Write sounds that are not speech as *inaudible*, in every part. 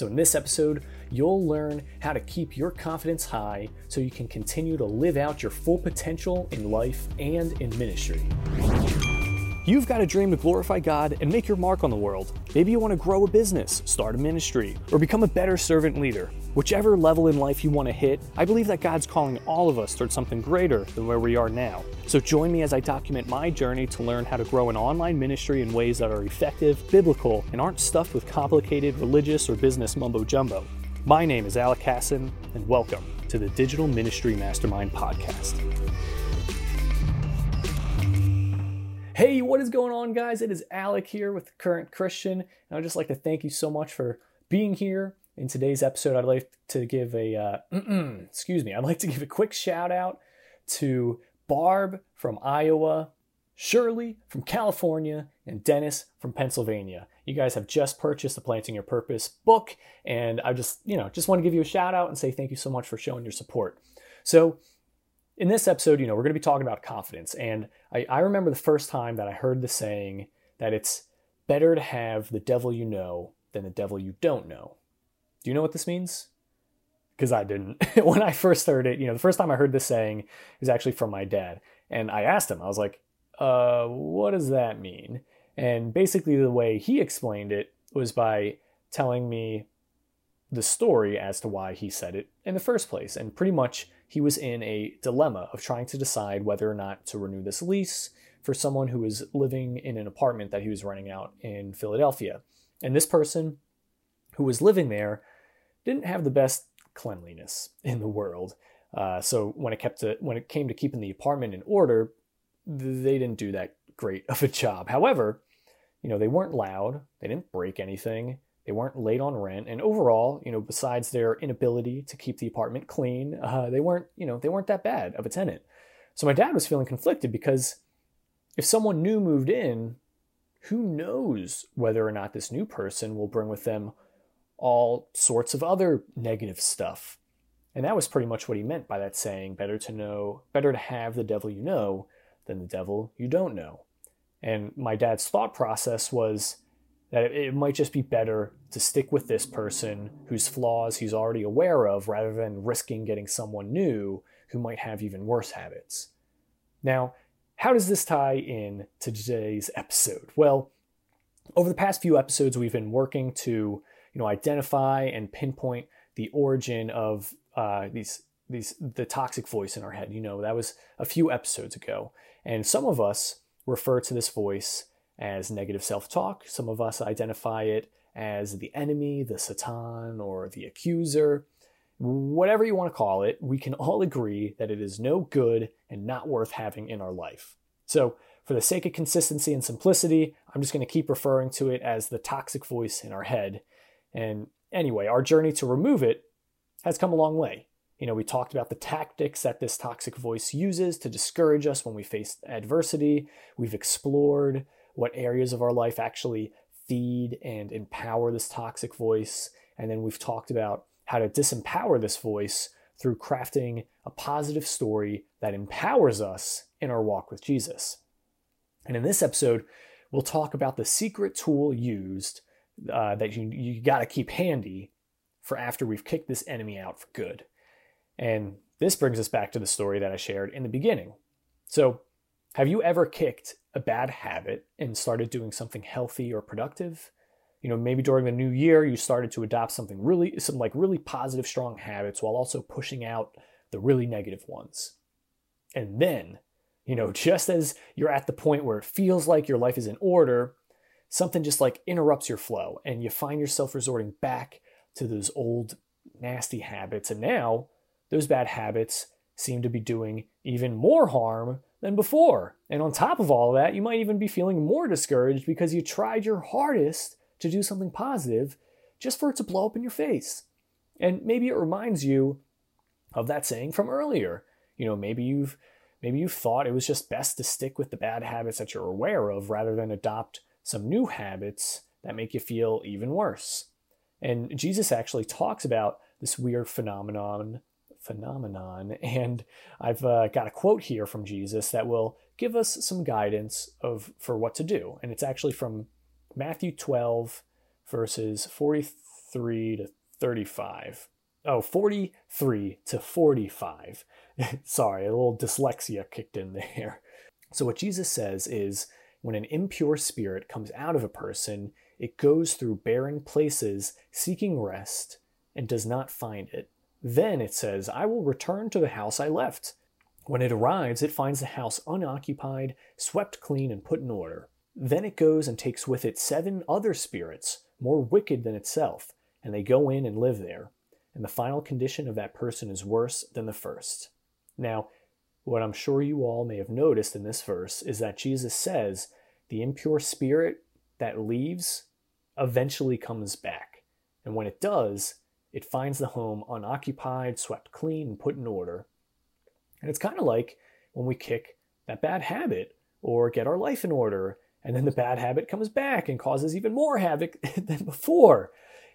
So, in this episode, you'll learn how to keep your confidence high so you can continue to live out your full potential in life and in ministry. You've got a dream to glorify God and make your mark on the world. Maybe you want to grow a business, start a ministry, or become a better servant leader. Whichever level in life you want to hit, I believe that God's calling all of us towards something greater than where we are now. So join me as I document my journey to learn how to grow an online ministry in ways that are effective, biblical, and aren't stuffed with complicated religious or business mumbo jumbo. My name is Alec Casson, and welcome to the Digital Ministry Mastermind Podcast. Hey, what is going on, guys? It is Alec here with Current Christian, and I'd just like to thank you so much for being here. In today's episode, I'd like to give a uh, *clears throat* excuse me. I'd like to give a quick shout out to Barb from Iowa, Shirley from California, and Dennis from Pennsylvania. You guys have just purchased the Planting Your Purpose book, and I just you know just want to give you a shout out and say thank you so much for showing your support. So in this episode, you know, we're going to be talking about confidence. And I, I, remember the first time that I heard the saying that it's better to have the devil you know than the devil you don't know. Do you know what this means? Because I didn't. *laughs* when I first heard it, you know, the first time I heard this saying was actually from my dad. And I asked him, I was like, uh, what does that mean? And basically, the way he explained it was by telling me the story as to why he said it in the first place. And pretty much, he was in a dilemma of trying to decide whether or not to renew this lease for someone who was living in an apartment that he was renting out in Philadelphia. And this person who was living there didn't have the best cleanliness in the world. Uh, so when it kept to, when it came to keeping the apartment in order, they didn't do that great of a job. However, you know, they weren't loud, they didn't break anything, they weren't late on rent, and overall, you know, besides their inability to keep the apartment clean, uh, they weren't, you know, they weren't that bad of a tenant. So my dad was feeling conflicted because if someone new moved in, who knows whether or not this new person will bring with them all sorts of other negative stuff. And that was pretty much what he meant by that saying, better to know, better to have the devil you know than the devil you don't know. And my dad's thought process was that it might just be better to stick with this person whose flaws he's already aware of rather than risking getting someone new who might have even worse habits. Now, how does this tie in to today's episode? Well, over the past few episodes, we've been working to you know identify and pinpoint the origin of uh, these these the toxic voice in our head. You know that was a few episodes ago, and some of us refer to this voice as negative self talk. Some of us identify it as the enemy, the Satan, or the accuser. Whatever you want to call it, we can all agree that it is no good and not worth having in our life. So, for the sake of consistency and simplicity, I'm just going to keep referring to it as the toxic voice in our head. And anyway, our journey to remove it has come a long way. You know, we talked about the tactics that this toxic voice uses to discourage us when we face adversity. We've explored what areas of our life actually feed and empower this toxic voice. And then we've talked about how to disempower this voice through crafting a positive story that empowers us in our walk with Jesus. And in this episode, we'll talk about the secret tool used uh, that you, you got to keep handy for after we've kicked this enemy out for good. And this brings us back to the story that I shared in the beginning. So, have you ever kicked a bad habit and started doing something healthy or productive? You know, maybe during the new year you started to adopt something really some like really positive strong habits while also pushing out the really negative ones. And then, you know, *laughs* just as you're at the point where it feels like your life is in order, something just like interrupts your flow and you find yourself resorting back to those old nasty habits and now those bad habits seem to be doing even more harm than before. And on top of all that, you might even be feeling more discouraged because you tried your hardest to do something positive just for it to blow up in your face. And maybe it reminds you of that saying from earlier. You know, maybe you've maybe you thought it was just best to stick with the bad habits that you're aware of rather than adopt some new habits that make you feel even worse. And Jesus actually talks about this weird phenomenon phenomenon. *laughs* And I've uh, got a quote here from Jesus that will give us some guidance of for what to do. And it's actually from Matthew 12, verses 43 to 35. Oh, 43 to 45. *laughs* Sorry, a little dyslexia kicked in there. So, what Jesus says is when an impure spirit comes out of a person, it goes through barren places seeking rest and does not find it. Then it says, I will return to the house I left. When it arrives, it finds the house unoccupied, swept clean, and put in order. Then it goes and takes with it seven other spirits, more wicked than itself, and they go in and live there. And the final condition of that person is worse than the first. Now, what I'm sure you all may have noticed in this verse is that Jesus says the impure spirit that leaves eventually comes back. And when it does, it finds the home unoccupied, swept clean, and put in order. And it's kind of like when we kick that bad habit or get our life in order, and then the bad habit comes back and causes even more havoc *laughs* than before.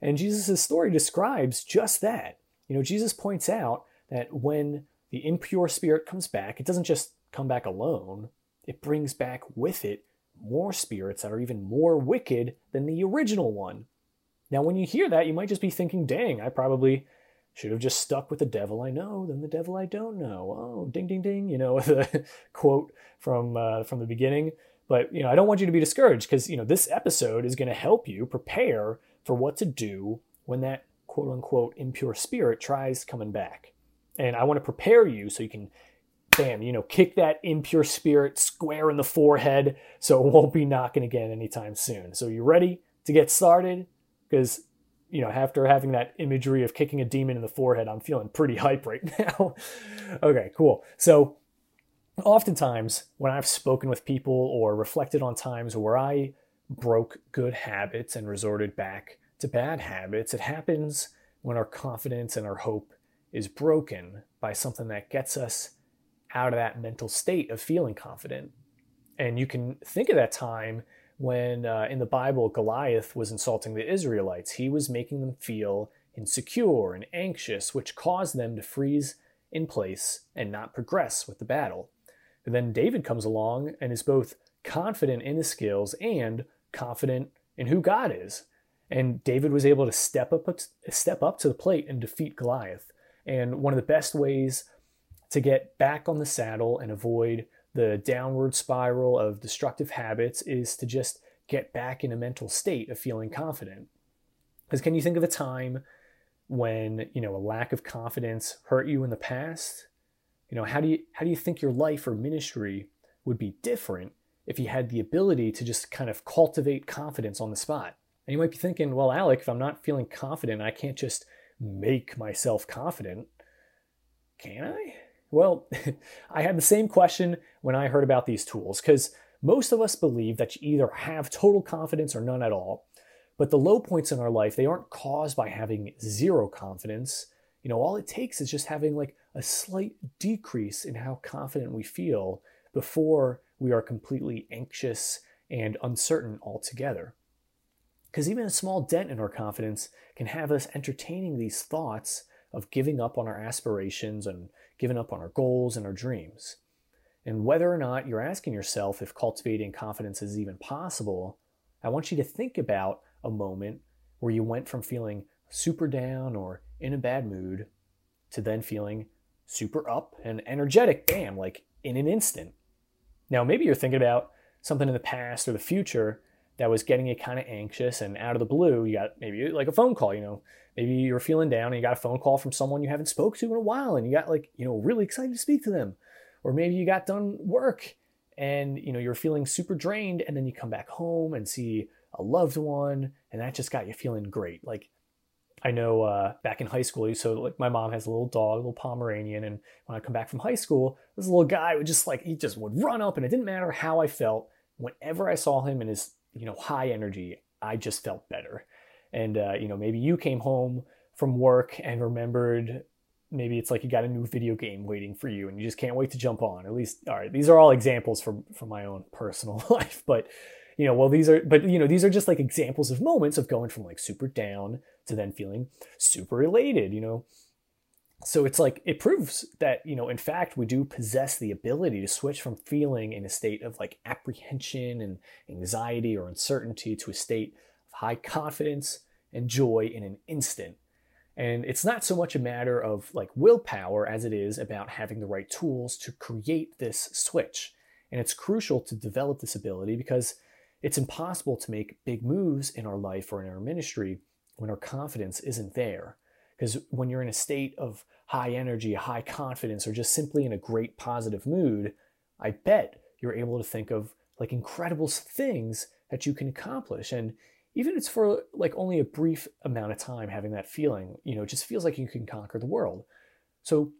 And Jesus' story describes just that. You know, Jesus points out that when the impure spirit comes back, it doesn't just come back alone, it brings back with it more spirits that are even more wicked than the original one. Now, when you hear that, you might just be thinking, dang, I probably should have just stuck with the devil I know than the devil I don't know. Oh, ding, ding, ding, you know, *laughs* the quote from, uh, from the beginning. But, you know, I don't want you to be discouraged because, you know, this episode is going to help you prepare for what to do when that quote unquote impure spirit tries coming back. And I want to prepare you so you can bam, you know, kick that impure spirit square in the forehead so it won't be knocking again anytime soon. So you ready to get started? Because you know, after having that imagery of kicking a demon in the forehead, I'm feeling pretty hype right *laughs* now. okay, cool. So, oftentimes when I've spoken with people or reflected on times where I broke good habits and resorted back to bad habits, it happens when our confidence and our hope is broken by something that gets us out of that mental state of feeling confident. And you can think of that time when uh, in the Bible Goliath was insulting the Israelites. He was making them feel insecure and anxious, which caused them to freeze in place and not progress with the battle. And then David comes along and is both confident in his skills and confident in who God is. And David was able to step up step up to the plate and defeat Goliath. And one of the best ways to get back on the saddle and avoid the downward spiral of destructive habits is to just get back in a mental state of feeling confident. Because can you think of a time when, you know, a lack of confidence hurt you in the past? You know, how do you how do you think your life or ministry would be different if you had the ability to just kind of cultivate confidence on the spot? And you might be thinking, well, Alec, if I'm not feeling confident, I can't just make myself confident. Can I? Well, *laughs* I had the same question when I heard about these tools because most of us believe that you either have total confidence or none at all. But the low points in our life, they aren't caused by having zero confidence. You know, all it takes is just having like a slight decrease in how confident we feel before we are completely anxious and uncertain altogether. Because even a small dent in our confidence can have us entertaining these thoughts of giving up on our aspirations and giving up on our goals and our dreams. And whether or not you're asking yourself if cultivating confidence is even possible, I want you to think about a moment where you went from feeling super down or in a bad mood to then feeling super up and energetic, bam, like in an instant. Now, maybe you're thinking about something in the past or the future that was getting you kind of anxious and out of the blue, you got maybe like a phone call, you know, maybe you're feeling down and you got a phone call from someone you haven't spoke to in a while and you got like you know really excited to speak to them. Or maybe you got done work and you know you're feeling super drained and then you come back home and see a loved one and that just got you feeling great. Like i know uh, back in high school so like my mom has a little dog a little pomeranian and when i come back from high school this little guy would just like he just would run up and it didn't matter how i felt. Whenever i saw him in his you know high energy i just felt better. And uh, you know maybe you came home from work and remembered maybe it's like you got a new video game waiting for you and you just can't wait to jump on. At least all right these are all examples from from my own *laughs* personal *laughs* life. But you know well these are but you know these are just like examples of moments of going from like super down to then feeling super elated you know so it's like it proves that you know in fact we do possess the ability to switch from feeling in a state of like apprehension and anxiety or uncertainty to a state of high confidence and joy in an instant. And it's not so much a matter of like willpower as it is about having the right tools to create this switch. And it's crucial to develop this ability because it's impossible to make big moves in our life or in our ministry when our confidence isn't there. Because when you're in a state of high energy, high confidence, or just simply in a great positive mood, I bet you're able to think of like incredible things that you can accomplish. And even if it's for like only a brief amount of time having that feeling, you know, it just feels like you can conquer the world. So,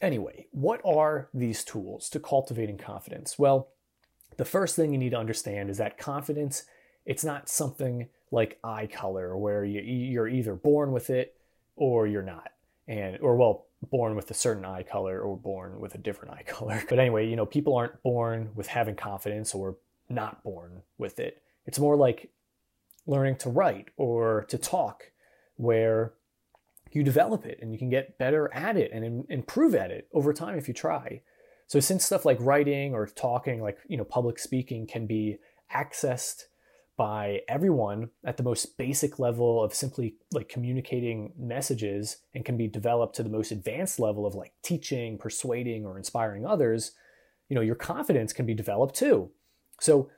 anyway, what are these tools to cultivating confidence? Well, the first thing you need to understand is that confidence, it's not something like eye color where you, you're either born with it or you're not. And, or well, born with a certain eye color or born with a different eye *laughs* color. But anyway, you know, people aren't born with having confidence or not born with it. It's more like learning to write or to talk, where you develop it and you can get better at it and improve at it over time if you try. So since stuff like writing or talking, like you know, public speaking can be accessed by everyone at the most basic level of simply like communicating messages and can be developed to the most advanced level of like teaching, persuading, or inspiring others, you know, your confidence can be developed too. So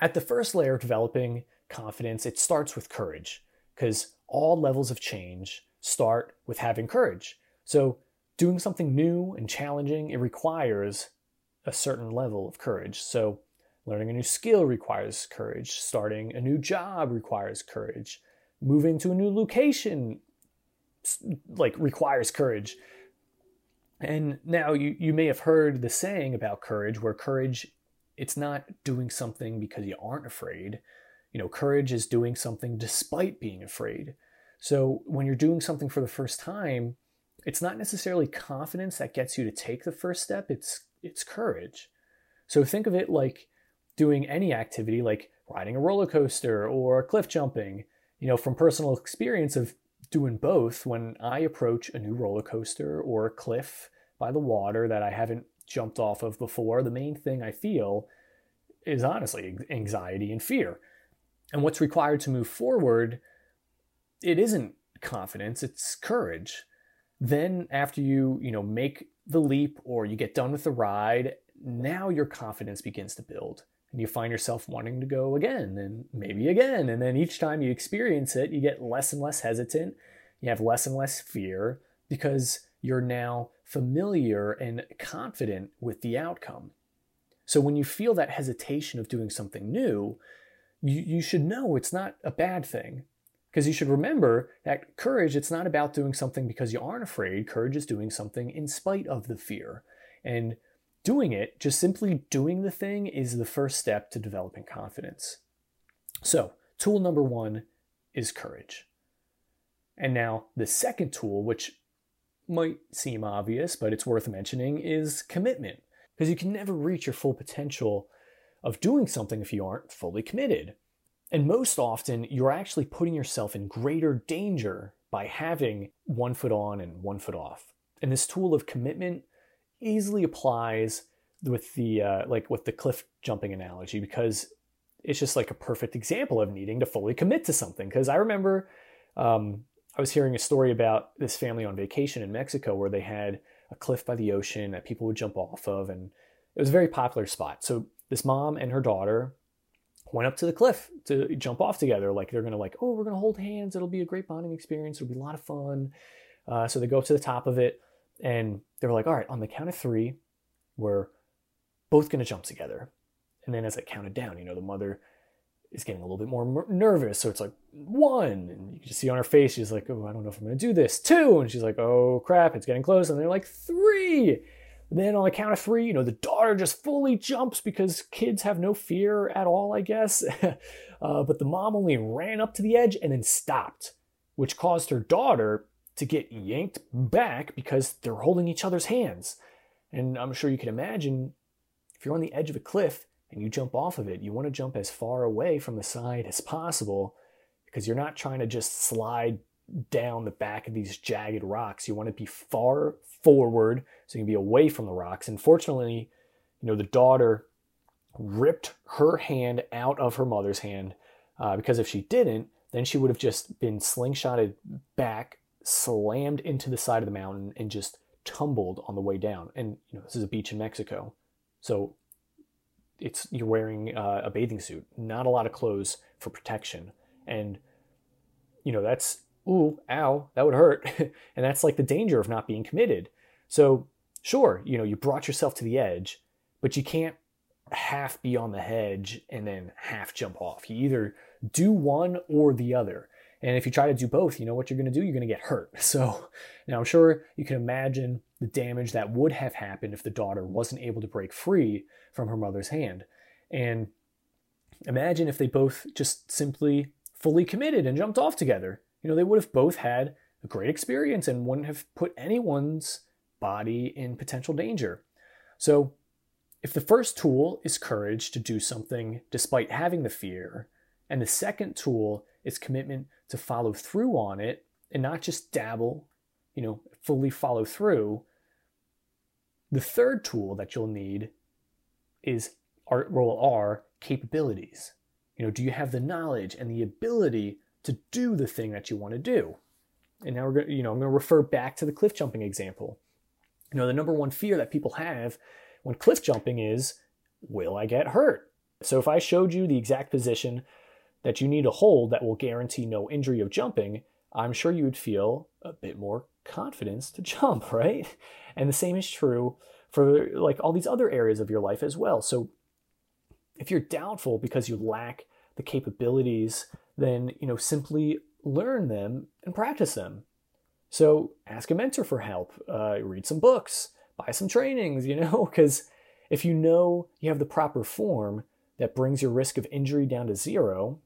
at the first layer of developing confidence, it starts with courage because all levels of change start with having courage. So doing something new and challenging, it requires a certain level of courage. So Learning a new skill requires courage. Starting a new job requires courage. Moving to a new location like requires courage. And now you, you may have heard the saying about courage where courage it's not doing something because you aren't afraid. You know, courage is doing something despite being afraid. So when you're doing something for the first time, it's not necessarily confidence that gets you to take the first step, it's it's courage. So think of it like doing any activity like riding a roller coaster or cliff jumping. You know, from personal experience of doing both, when I approach a new roller coaster or a cliff by the water that I haven't jumped off of before, the main thing I feel is honestly anxiety and fear. And what's required to move forward, it isn't confidence, it's courage. Then after you, you know, make the leap or you get done with the ride, now your confidence begins to build and you find yourself wanting to go again and maybe again. And then each time you experience it, you get less and less hesitant. You have less and less fear because you're now familiar and confident with the outcome. So when you feel that hesitation of doing something new, you, you should know it's not a bad thing. Because you should remember that courage, it's not about doing something because you aren't afraid. Courage is doing something in spite of the fear. And doing it, just simply doing the thing, is the first step to developing confidence. So, tool number one is courage. And now, the second tool, which might seem obvious, but it's worth mentioning, is commitment. Because you can never reach your full potential of doing something if you aren't fully committed. And most often, you're actually putting yourself in greater danger by having one foot on and one foot off. And this tool of commitment easily applies with the uh, like with the cliff jumping analogy because it's just like a perfect example of needing to fully commit to something. Because I remember um, I was hearing a story about this family on vacation in Mexico where they had a cliff by the ocean that people would jump off of, and it was a very popular spot. So this mom and her daughter went up to the cliff to jump off together. Like they're gonna like, oh, we're gonna hold hands. It'll be a great bonding experience. It'll be a lot of fun. Uh, so they go up to the top of it. And they were like, all right, on the count of three, we're both going to jump together. And then as I counted down, you know, the mother is getting a little bit more nervous. So it's like one, and you can just see on her face, she's like, oh, I don't know if I'm going to do this. Two, and she's like, oh crap, it's getting close. And they're like, three. then on the count of three, you know, the daughter just fully jumps because kids have no fear at all, I guess. *laughs* uh, but the mom only ran up to the edge and then stopped, which caused her daughter to get yanked back because they're holding each other's hands. And I'm sure you can imagine if you're on the edge of a cliff and you jump off of it, you want to jump as far away from the side as possible because you're not trying to just slide down the back of these jagged rocks. You want to be far forward so you can be away from the rocks. And fortunately, you know, the daughter ripped her hand out of her mother's hand uh, because if she didn't, then she would have just been slingshotted back, slammed into the side of the mountain, and just tumbled on the way down. And you know, this is a beach in Mexico, so it's you're wearing uh, a bathing suit, not a lot of clothes for protection, and you know that's ooh, ow, that would hurt, *laughs* and that's like the danger of not being committed. So sure, you know, you brought yourself to the edge, but you can't half be on the hedge and then half jump off. You either do one or the other. And if you try to do both, you know what you're going to do? You're going to get hurt. *laughs* So now I'm sure you can imagine the damage that would have happened if the daughter wasn't able to break free from her mother's hand. And imagine if they both just simply fully committed and jumped off together. You know, they would have both had a great experience and wouldn't have put anyone's body in potential danger. So if the first tool is courage to do something despite having the fear, and the second tool is commitment to follow through on it and not just dabble, you know, fully follow through, the third tool that you'll need is our role R capabilities. You know, do you have the knowledge and the ability to do the thing that you want to do? And now we're going to, you know, I'm going to refer back to the cliff jumping example. You know, the number one fear that people have when cliff jumping is, will I get hurt? So if I showed you the exact position that you need a hold that will guarantee no injury of jumping, I'm sure you would feel a bit more confidence to *laughs* jump, right? And the same is true for like all these other areas of your life as well. So if you're doubtful because you lack the capabilities, then you know simply learn them and practice them. So ask a mentor for help, uh, read some books, buy some trainings, *laughs* you know, because if you know you have the proper form that brings your risk of injury down to zero,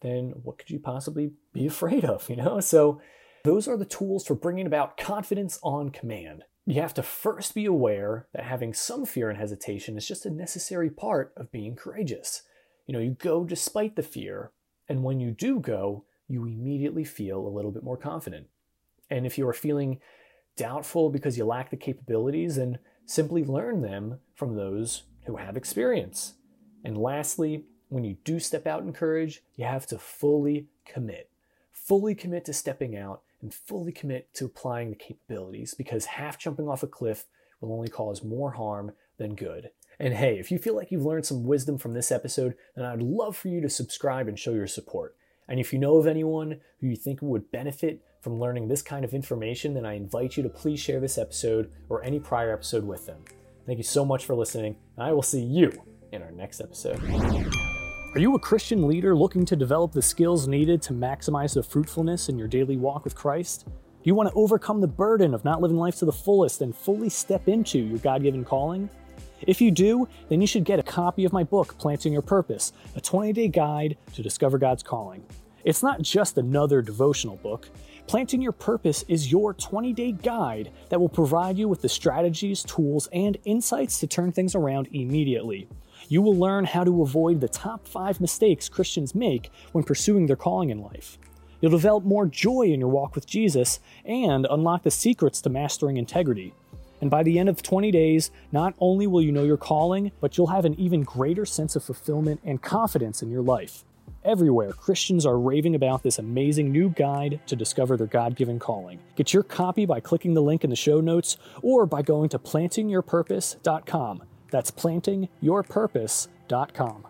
then what could you possibly be afraid of, you know? So those are the tools for bringing about confidence on command. You have to first be aware that having some fear and hesitation is just a necessary part of being courageous. You know, you go despite the fear, and when you do go, you immediately feel a little bit more confident. And if you are feeling doubtful because you lack the capabilities, then simply learn them from those who have experience. And lastly, when you do step out in courage, you have to fully commit. Fully commit to stepping out and fully commit to applying the capabilities because half jumping off a cliff will only cause more harm than good. And hey, if you feel like you've learned some wisdom from this episode, then I'd love for you to subscribe and show your support. And if you know of anyone who you think would benefit from learning this kind of information, then I invite you to please share this episode or any prior episode with them. Thank you so much for listening, and I will see you in our next episode. Are you a Christian leader looking to develop the skills needed to maximize the fruitfulness in your daily walk with Christ? Do you want to overcome the burden of not living life to the fullest and fully step into your God given calling? If you do, then you should get a copy of my book, Planting Your Purpose, a 20 day guide to discover God's calling. It's not just another devotional book. Planting Your Purpose is your 20 day guide that will provide you with the strategies, tools, and insights to turn things around immediately. You will learn how to avoid the top five mistakes Christians make when pursuing their calling in life. You'll develop more joy in your walk with Jesus and unlock the secrets to mastering integrity. And by the end of 20 days, not only will you know your calling, but you'll have an even greater sense of fulfillment and confidence in your life. Everywhere, Christians are raving about this amazing new guide to discover their God given calling. Get your copy by clicking the link in the show notes or by going to plantingyourpurpose.com. That's plantingyourpurpose.com.